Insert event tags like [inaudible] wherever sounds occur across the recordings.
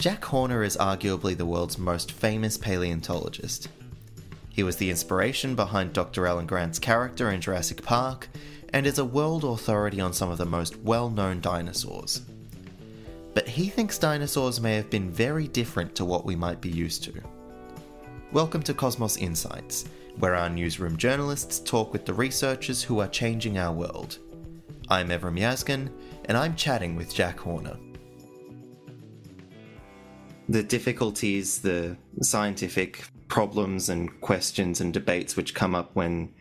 Jack Horner is arguably the world's most famous paleontologist. He was the inspiration behind Dr. Alan Grant's character in Jurassic Park and is a world authority on some of the most well known dinosaurs. But he thinks dinosaurs may have been very different to what we might be used to. Welcome to Cosmos Insights, where our newsroom journalists talk with the researchers who are changing our world. I'm Evrim Yazgan, and I'm chatting with Jack Horner. The difficulties, the scientific problems and questions and debates which come up when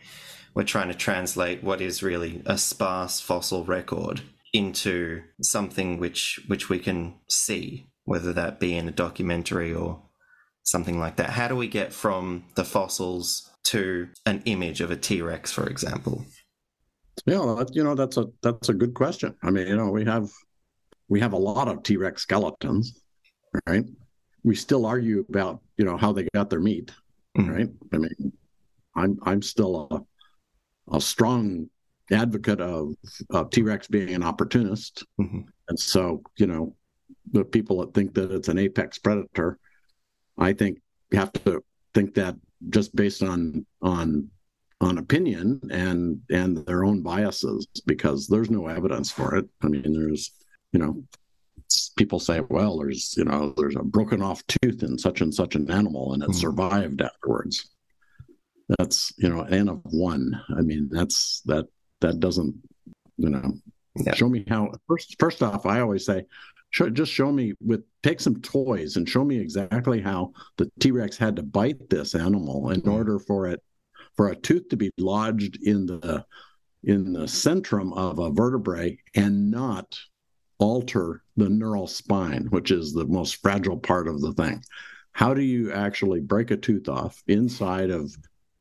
we're trying to translate what is really a sparse fossil record into something which which we can see, whether that be in a documentary or something like that. How do we get from the fossils to an image of a T Rex, for example? Yeah, you know that's a that's a good question. I mean, you know, we have we have a lot of T Rex skeletons, right? We still argue about you know how they got their meat, mm-hmm. right? I mean, I'm I'm still a a strong advocate of, of T Rex being an opportunist, mm-hmm. and so you know the people that think that it's an apex predator, I think have to think that just based on on on opinion and and their own biases because there's no evidence for it. I mean, there's you know people say, well, there's you know there's a broken off tooth in such and such an animal and it mm-hmm. survived afterwards. That's you know n of one. I mean, that's that that doesn't you know yeah. show me how first first off i always say show, just show me with take some toys and show me exactly how the t-rex had to bite this animal in mm-hmm. order for it for a tooth to be lodged in the in the centrum of a vertebrae and not alter the neural spine which is the most fragile part of the thing how do you actually break a tooth off inside of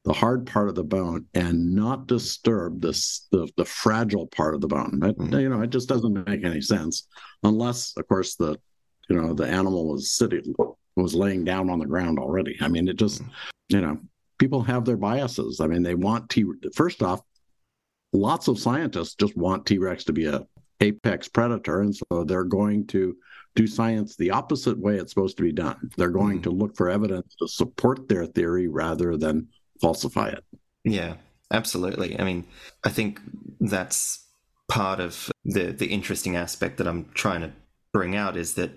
the hard part of the bone and not disturb this the, the fragile part of the bone. It, mm-hmm. You know, it just doesn't make any sense unless, of course, the you know the animal was sitting was laying down on the ground already. I mean, it just mm-hmm. you know people have their biases. I mean, they want T. First off, lots of scientists just want T Rex to be a apex predator, and so they're going to do science the opposite way it's supposed to be done. They're going mm-hmm. to look for evidence to support their theory rather than falsify it. Yeah, absolutely. I mean, I think that's part of the the interesting aspect that I'm trying to bring out is that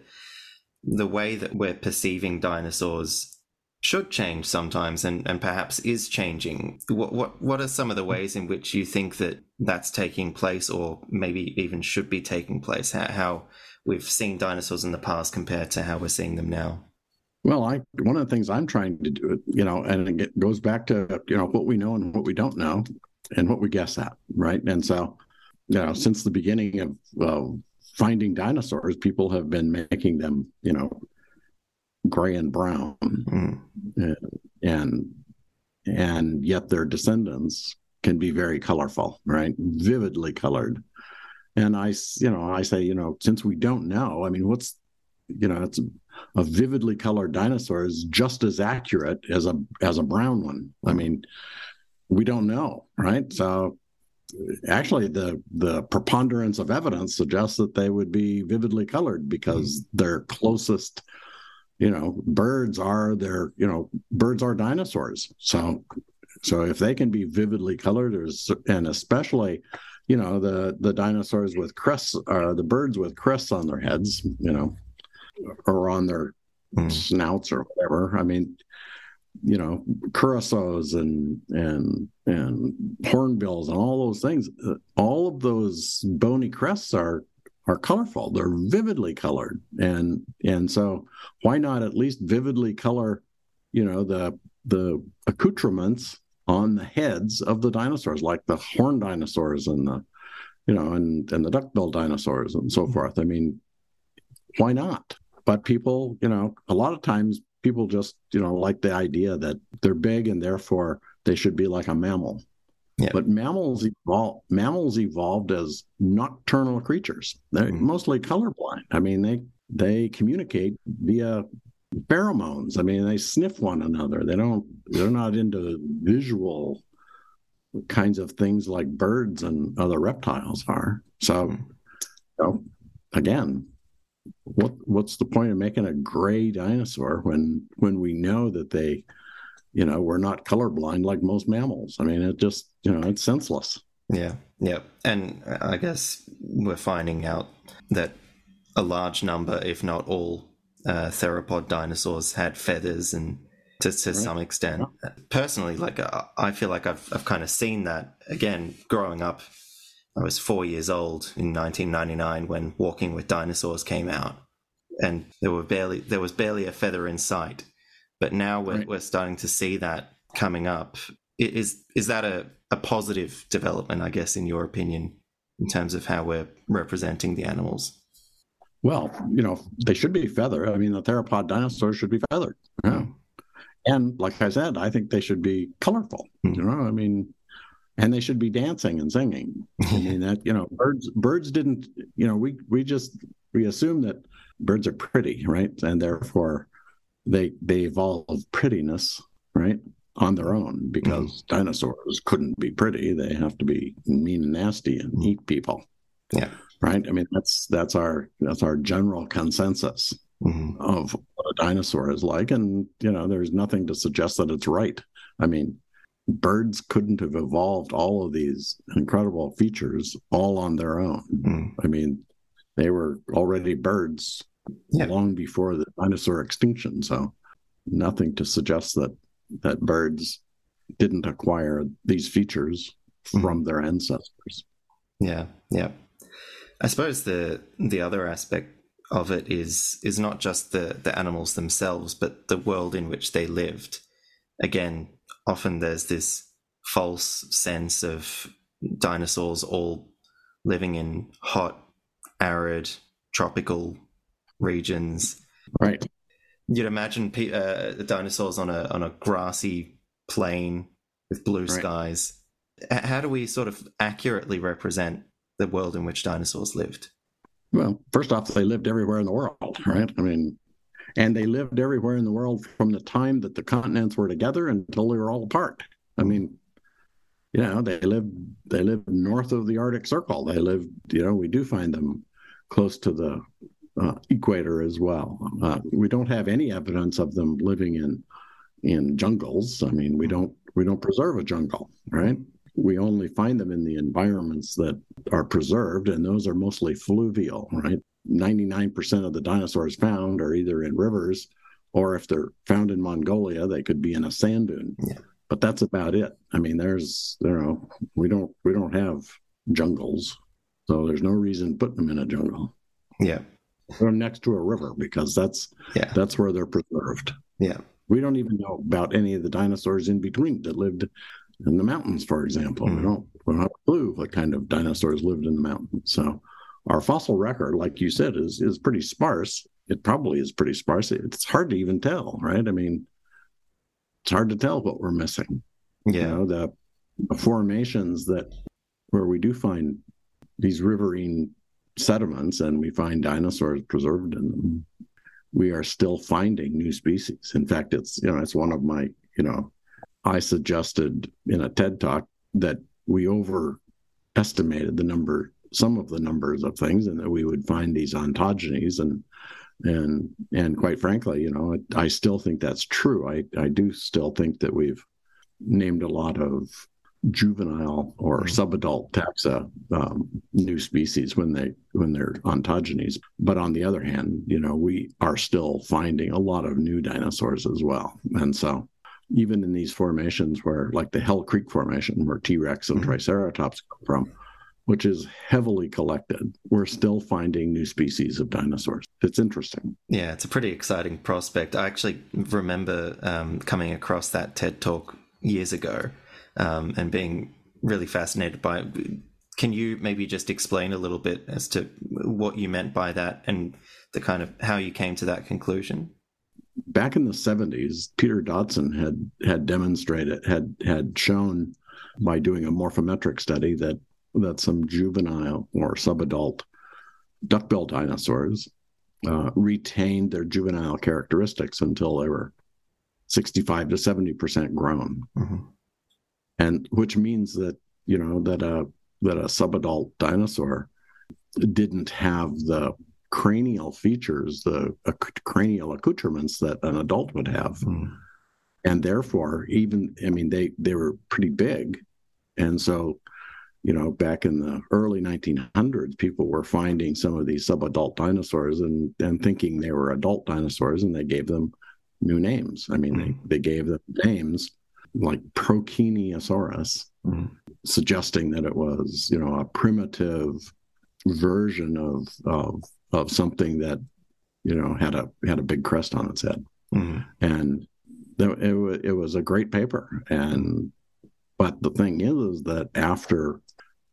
the way that we're perceiving dinosaurs should change sometimes and, and perhaps is changing. What, what what are some of the ways in which you think that that's taking place or maybe even should be taking place? How, how we've seen dinosaurs in the past compared to how we're seeing them now? Well, I one of the things I'm trying to do, you know, and it goes back to you know what we know and what we don't know, and what we guess at, right? And so, you know, since the beginning of finding dinosaurs, people have been making them, you know, gray and brown, mm. and and yet their descendants can be very colorful, right? Vividly colored. And I, you know, I say, you know, since we don't know, I mean, what's you know, it's a vividly colored dinosaur is just as accurate as a as a brown one. I mean, we don't know, right? So actually the the preponderance of evidence suggests that they would be vividly colored because mm-hmm. their closest you know birds are their you know birds are dinosaurs so so if they can be vividly colored and especially you know the the dinosaurs with crests are the birds with crests on their heads you know or on their mm. snouts or whatever. I mean, you know, curassows and and and hornbills and all those things. Uh, all of those bony crests are are colorful. They're vividly colored, and and so why not at least vividly color, you know, the the accoutrements on the heads of the dinosaurs, like the horn dinosaurs and the, you know, and and the duckbill dinosaurs and so forth. I mean, why not? but people, you know, a lot of times people just, you know, like the idea that they're big and therefore they should be like a mammal. Yeah. But mammals evolved. Mammals evolved as nocturnal creatures. They're mm-hmm. mostly colorblind. I mean, they they communicate via pheromones. I mean, they sniff one another. They don't. They're not into visual kinds of things like birds and other reptiles are. So, mm-hmm. know, again, what what's the point of making a gray dinosaur when when we know that they, you know, we're not colorblind like most mammals? I mean, it just you know it's senseless. Yeah, yeah, and I guess we're finding out that a large number, if not all, uh, theropod dinosaurs had feathers and to, to right. some extent. Yeah. Personally, like uh, I feel like I've I've kind of seen that again growing up. I was four years old in 1999 when Walking with Dinosaurs came out, and there were barely there was barely a feather in sight. But now we're right. we're starting to see that coming up. Is is that a, a positive development? I guess, in your opinion, in terms of how we're representing the animals. Well, you know, they should be feathered. I mean, the theropod dinosaurs should be feathered. Yeah. And like I said, I think they should be colorful. Mm-hmm. You know, I mean, and they should be dancing and singing. I [laughs] mean that you know, birds birds didn't. You know, we we just we assume that birds are pretty, right? And therefore, they they evolve prettiness, right, on their own because mm-hmm. dinosaurs couldn't be pretty. They have to be mean and nasty and mm-hmm. eat people. Yeah right? I mean, that's that's our that's our general consensus mm-hmm. of what a dinosaur is like, and you know, there's nothing to suggest that it's right. I mean, birds couldn't have evolved all of these incredible features all on their own. Mm-hmm. I mean, they were already birds yeah. long before the dinosaur extinction, so nothing to suggest that that birds didn't acquire these features mm-hmm. from their ancestors. Yeah, yeah. I suppose the the other aspect of it is is not just the the animals themselves, but the world in which they lived. Again, often there's this false sense of dinosaurs all living in hot, arid, tropical regions. Right. You'd imagine uh, dinosaurs on a on a grassy plain with blue right. skies. How do we sort of accurately represent the world in which dinosaurs lived? Well, first off, they lived everywhere in the world, right? I mean, and they lived everywhere in the world from the time that the continents were together until they were all apart. I mean, you know, they lived they lived north of the Arctic Circle. They lived, you know, we do find them close to the uh, equator as well. Uh, we don't have any evidence of them living in in jungles. I mean, we don't we don't preserve a jungle, right? we only find them in the environments that are preserved, and those are mostly fluvial, right? 99% of the dinosaurs found are either in rivers or if they're found in Mongolia, they could be in a sand dune. Yeah. But that's about it. I mean, there's you know, we don't we don't have jungles. So there's no reason putting them in a jungle. Yeah. Them next to a river because that's yeah. that's where they're preserved. Yeah. We don't even know about any of the dinosaurs in between that lived in the mountains, for example. Mm-hmm. We don't we don't have a clue what kind of dinosaurs lived in the mountains. So our fossil record, like you said, is is pretty sparse. It probably is pretty sparse. It's hard to even tell, right? I mean, it's hard to tell what we're missing. Yeah. You know, the, the formations that where we do find these riverine sediments and we find dinosaurs preserved in them, we are still finding new species. In fact, it's you know, it's one of my, you know, I suggested in a TED talk that we overestimated the number, some of the numbers of things, and that we would find these ontogenies. And and and quite frankly, you know, I still think that's true. I I do still think that we've named a lot of juvenile or mm-hmm. subadult taxa um, new species when they when they're ontogenies but on the other hand you know we are still finding a lot of new dinosaurs as well and so even in these formations where, like the Hell Creek Formation, where T Rex and mm-hmm. Triceratops come from, which is heavily collected, we're still finding new species of dinosaurs. It's interesting. Yeah, it's a pretty exciting prospect. I actually remember um, coming across that TED talk years ago um, and being really fascinated by it. Can you maybe just explain a little bit as to what you meant by that and the kind of how you came to that conclusion? back in the 70s, Peter Dodson had had demonstrated had had shown by doing a morphometric study that that some juvenile or subadult duckbill dinosaurs uh, retained their juvenile characteristics until they were 65 to 70 percent grown, mm-hmm. And which means that you know that a that a subadult dinosaur didn't have the cranial features, the uh, cranial accoutrements that an adult would have. Mm. And therefore, even, I mean, they, they were pretty big. And so, you know, back in the early 1900s, people were finding some of these subadult dinosaurs and, and thinking they were adult dinosaurs, and they gave them new names. I mean, mm. they, they gave them names like Procheneosaurus, mm. suggesting that it was, you know, a primitive version of of of something that you know had a had a big crest on its head, mm. and it it was a great paper. And but the thing is, is that after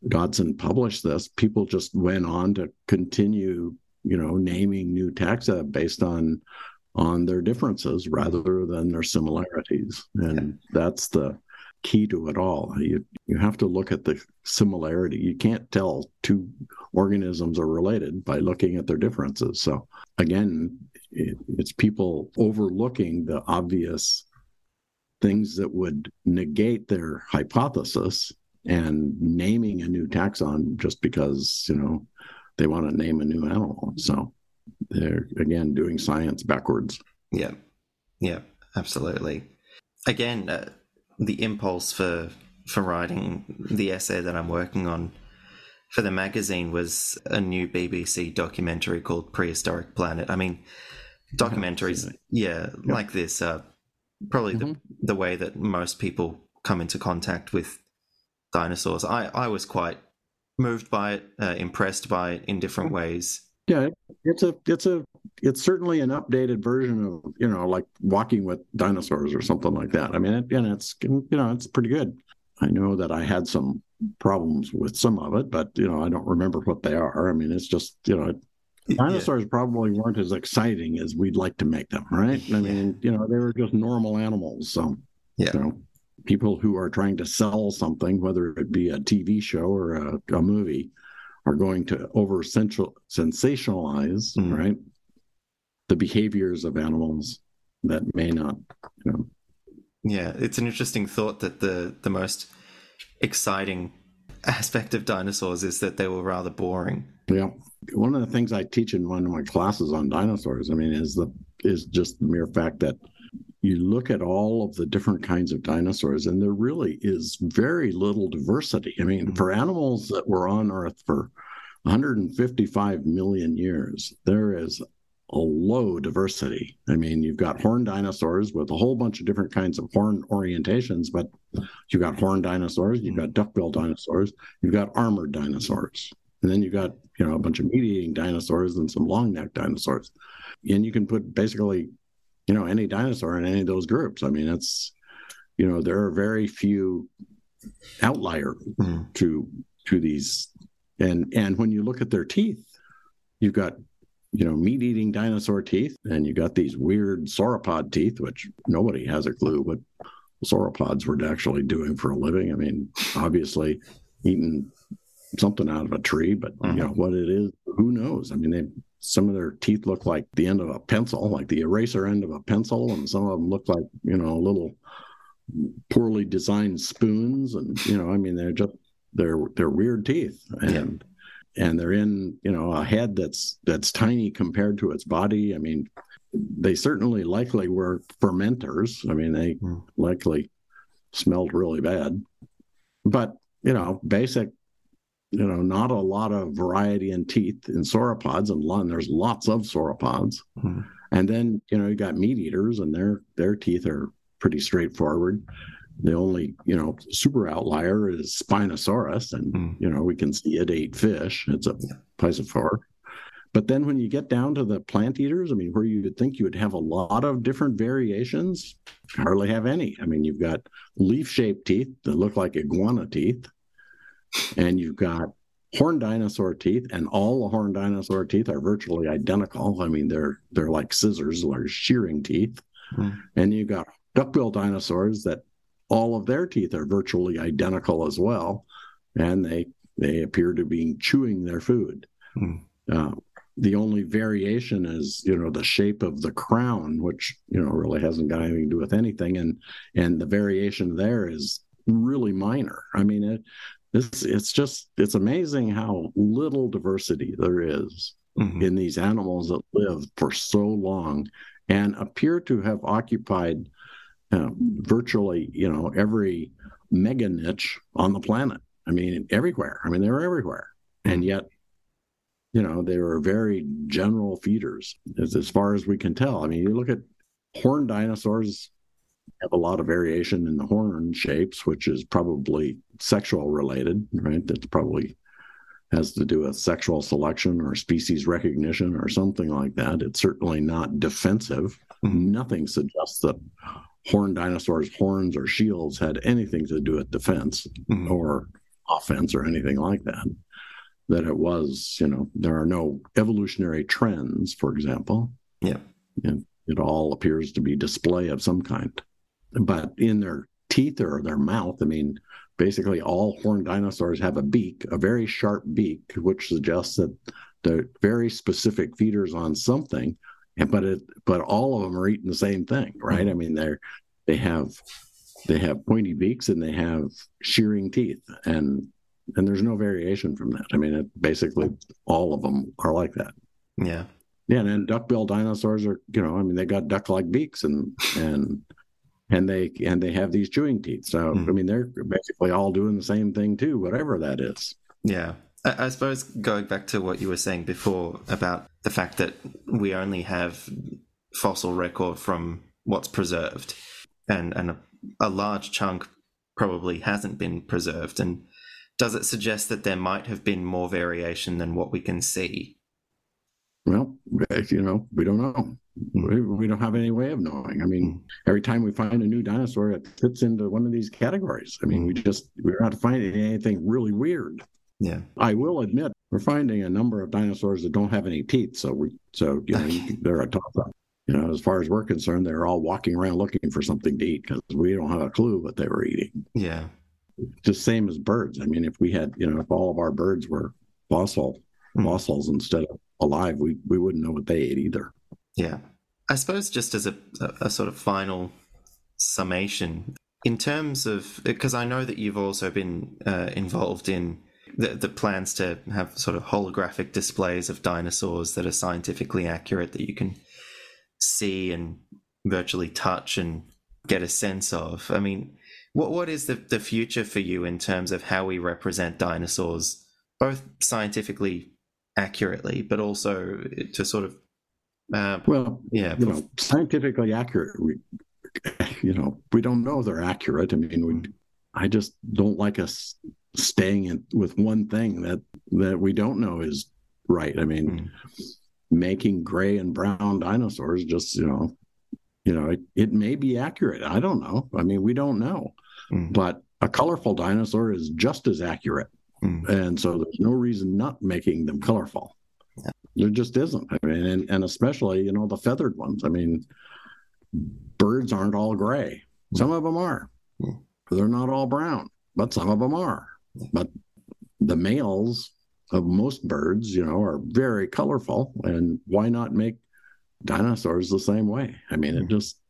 Dodson published this, people just went on to continue, you know, naming new taxa based on on their differences rather than their similarities, and that's the key to it all. You you have to look at the similarity. You can't tell two organisms are related by looking at their differences. So again, it, it's people overlooking the obvious things that would negate their hypothesis and naming a new taxon just because you know they want to name a new animal. So they're again doing science backwards. Yeah, yeah, absolutely. Again, uh, the impulse for for writing the essay that I'm working on for the magazine was a new BBC documentary called Prehistoric Planet. I mean, documentaries, yeah, yeah. like this are probably mm-hmm. the the way that most people come into contact with dinosaurs. I I was quite moved by it, uh, impressed by it in different ways. Yeah, it's a it's a it's certainly an updated version of you know like walking with dinosaurs or something like that. I mean, it, and it's you know it's pretty good. I know that I had some problems with some of it, but you know I don't remember what they are. I mean, it's just you know dinosaurs yeah. probably weren't as exciting as we'd like to make them, right? I mean, you know they were just normal animals. So yeah. You know, people who are trying to sell something, whether it be a TV show or a, a movie, are going to over sensationalize, mm. right, the behaviors of animals that may not, you know. Yeah, it's an interesting thought that the the most exciting aspect of dinosaurs is that they were rather boring. Yeah, one of the things I teach in one of my classes on dinosaurs, I mean, is the is just the mere fact that you look at all of the different kinds of dinosaurs, and there really is very little diversity. I mean, mm-hmm. for animals that were on Earth for 155 million years, there is a low diversity. I mean, you've got horned dinosaurs with a whole bunch of different kinds of horn orientations, but you've got horned dinosaurs, you've got duckbill dinosaurs, you've got armored dinosaurs, and then you've got you know a bunch of meat-eating dinosaurs and some long-necked dinosaurs, and you can put basically you know any dinosaur in any of those groups. I mean, it's you know there are very few outlier mm. to to these, and and when you look at their teeth, you've got you know meat eating dinosaur teeth, and you got these weird sauropod teeth, which nobody has a clue what sauropods were actually doing for a living. I mean, obviously eating something out of a tree, but you mm-hmm. know what it is, who knows? I mean, they some of their teeth look like the end of a pencil, like the eraser end of a pencil, and some of them look like you know little poorly designed spoons, and you know, I mean, they're just they're they're weird teeth, and yeah. and they're in you know a head that's that's tiny compared to its body. I mean, they certainly likely were fermenters. I mean, they mm. likely smelled really bad, but you know, basic you know, not a lot of variety in teeth in sauropods, and, and there's lots of sauropods. Mm-hmm. And then you know you got meat eaters, and their their teeth are pretty straightforward. The only you know super outlier is Spinosaurus, and mm-hmm. you know we can see it ate fish. It's a yeah. piscivorous. But then when you get down to the plant eaters, I mean, where you would think you would have a lot of different variations, hardly have any. I mean, you've got leaf shaped teeth that look like iguana teeth and you've got horned dinosaur teeth, and all the horned dinosaur teeth are virtually identical. I mean, they're they're like scissors or shearing teeth. Hmm. And you've got duckbill dinosaurs that all of their teeth are virtually identical as well, and they they appear to be chewing their food. Hmm. Uh, the only variation is you know the shape of the crown which you know really hasn't got anything to do with anything and and the variation there is really minor i mean it it's it's just it's amazing how little diversity there is mm-hmm. in these animals that live for so long and appear to have occupied uh, virtually, you know, every mega niche on the planet. I mean, everywhere. I mean, they're everywhere, and yet, you know, they were very general feeders as, as far as we can tell. I mean, you look at horned dinosaurs have a lot of variation in the horn shapes, which is probably sexual related, right? That's probably has to do with sexual selection or species recognition or something like that. It's certainly not defensive. Mm-hmm. Nothing suggests that horned dinosaurs' horns or shields had anything to do with defense mm-hmm. or offense or anything like that. That it was, you know, there are no evolutionary trends, for example. Yeah. It all appears to be display of some kind. But in their teeth or their mouth, I mean, basically all horned dinosaurs have a beak, a very sharp beak, which suggests that they're very specific feeders on something. And but it but all of them are eating the same thing, right? Mm-hmm. I mean, they're they have they have pointy beaks and they have shearing teeth and and there's no variation from that. I mean, it, basically all of them are like that. Yeah. Yeah, and then duckbill dinosaurs are, you know, I mean, they got duck-like beaks and and and they and they have these chewing teeth. So mm. I mean, they're basically all doing the same thing too, whatever that is. Yeah, I, I suppose going back to what you were saying before about the fact that we only have fossil record from what's preserved, and and a, a large chunk probably hasn't been preserved, and does it suggest that there might have been more variation than what we can see? Well, you know, we don't know. We, we don't have any way of knowing. I mean, mm. every time we find a new dinosaur, it fits into one of these categories. I mean, we mm. just we're not finding anything really weird. Yeah, I will admit we're finding a number of dinosaurs that don't have any teeth. So we, so you know, [laughs] they're a toss up. You know, as far as we're concerned, they're all walking around looking for something to eat because we don't have a clue what they were eating. Yeah, just same as birds. I mean, if we had, you know, if all of our birds were fossil mm. fossils instead of alive, we we wouldn't know what they ate either. Yeah. I suppose just as a, a sort of final summation, in terms of, because I know that you've also been uh, involved in the, the plans to have sort of holographic displays of dinosaurs that are scientifically accurate that you can see and virtually touch and get a sense of. I mean, what what is the, the future for you in terms of how we represent dinosaurs, both scientifically accurately, but also to sort of uh, well, yeah, you know, scientifically accurate. We, you know, we don't know they're accurate. I mean, we, I just don't like us staying in, with one thing that that we don't know is right. I mean, mm. making gray and brown dinosaurs just you know, you know, it, it may be accurate. I don't know. I mean, we don't know, mm. but a colorful dinosaur is just as accurate. Mm. And so there's no reason not making them colorful. There just isn't. I mean, and, and especially, you know, the feathered ones. I mean, birds aren't all gray. Mm. Some of them are. Mm. They're not all brown, but some of them are. But the males of most birds, you know, are very colorful. And why not make dinosaurs the same way? I mean, it mm. just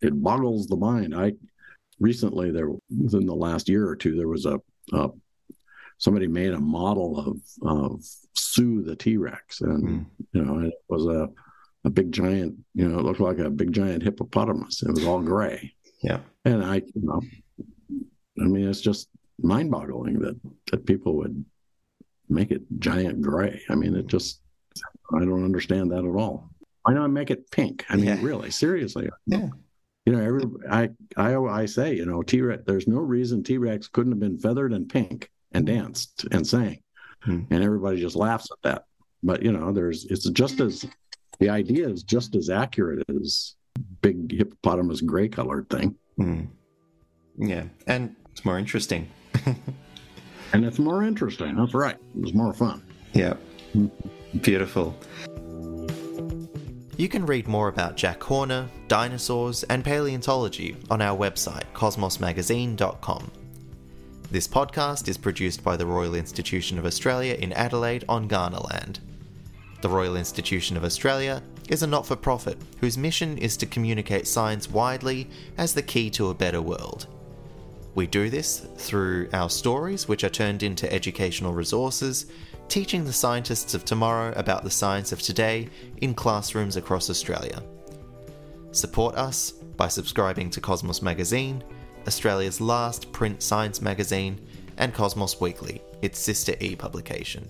it boggles the mind. I recently there within the last year or two there was a, a somebody made a model of of Sue the T Rex, and mm. you know it was a a big giant, you know, it looked like a big giant hippopotamus. It was all gray. Yeah, and I, you know, I mean, it's just mind-boggling that that people would make it giant gray. I mean, it just I don't understand that at all. Why not make it pink? I mean, yeah. really, seriously. Yeah. You know, every I I I say, you know, T Rex. There's no reason T Rex couldn't have been feathered and pink and danced and sang. Hmm. And everybody just laughs at that. But you know, there's it's just as the idea is just as accurate as big hippopotamus gray colored thing. Hmm. Yeah. And it's more interesting. [laughs] and it's more interesting. That's right. It's more fun. Yeah. Beautiful. You can read more about Jack Horner, dinosaurs, and paleontology on our website, cosmosmagazine.com. This podcast is produced by the Royal Institution of Australia in Adelaide on Kaurna land. The Royal Institution of Australia is a not for profit whose mission is to communicate science widely as the key to a better world. We do this through our stories, which are turned into educational resources, teaching the scientists of tomorrow about the science of today in classrooms across Australia. Support us by subscribing to Cosmos Magazine, Australia's last print science magazine, and Cosmos Weekly, its sister e publication.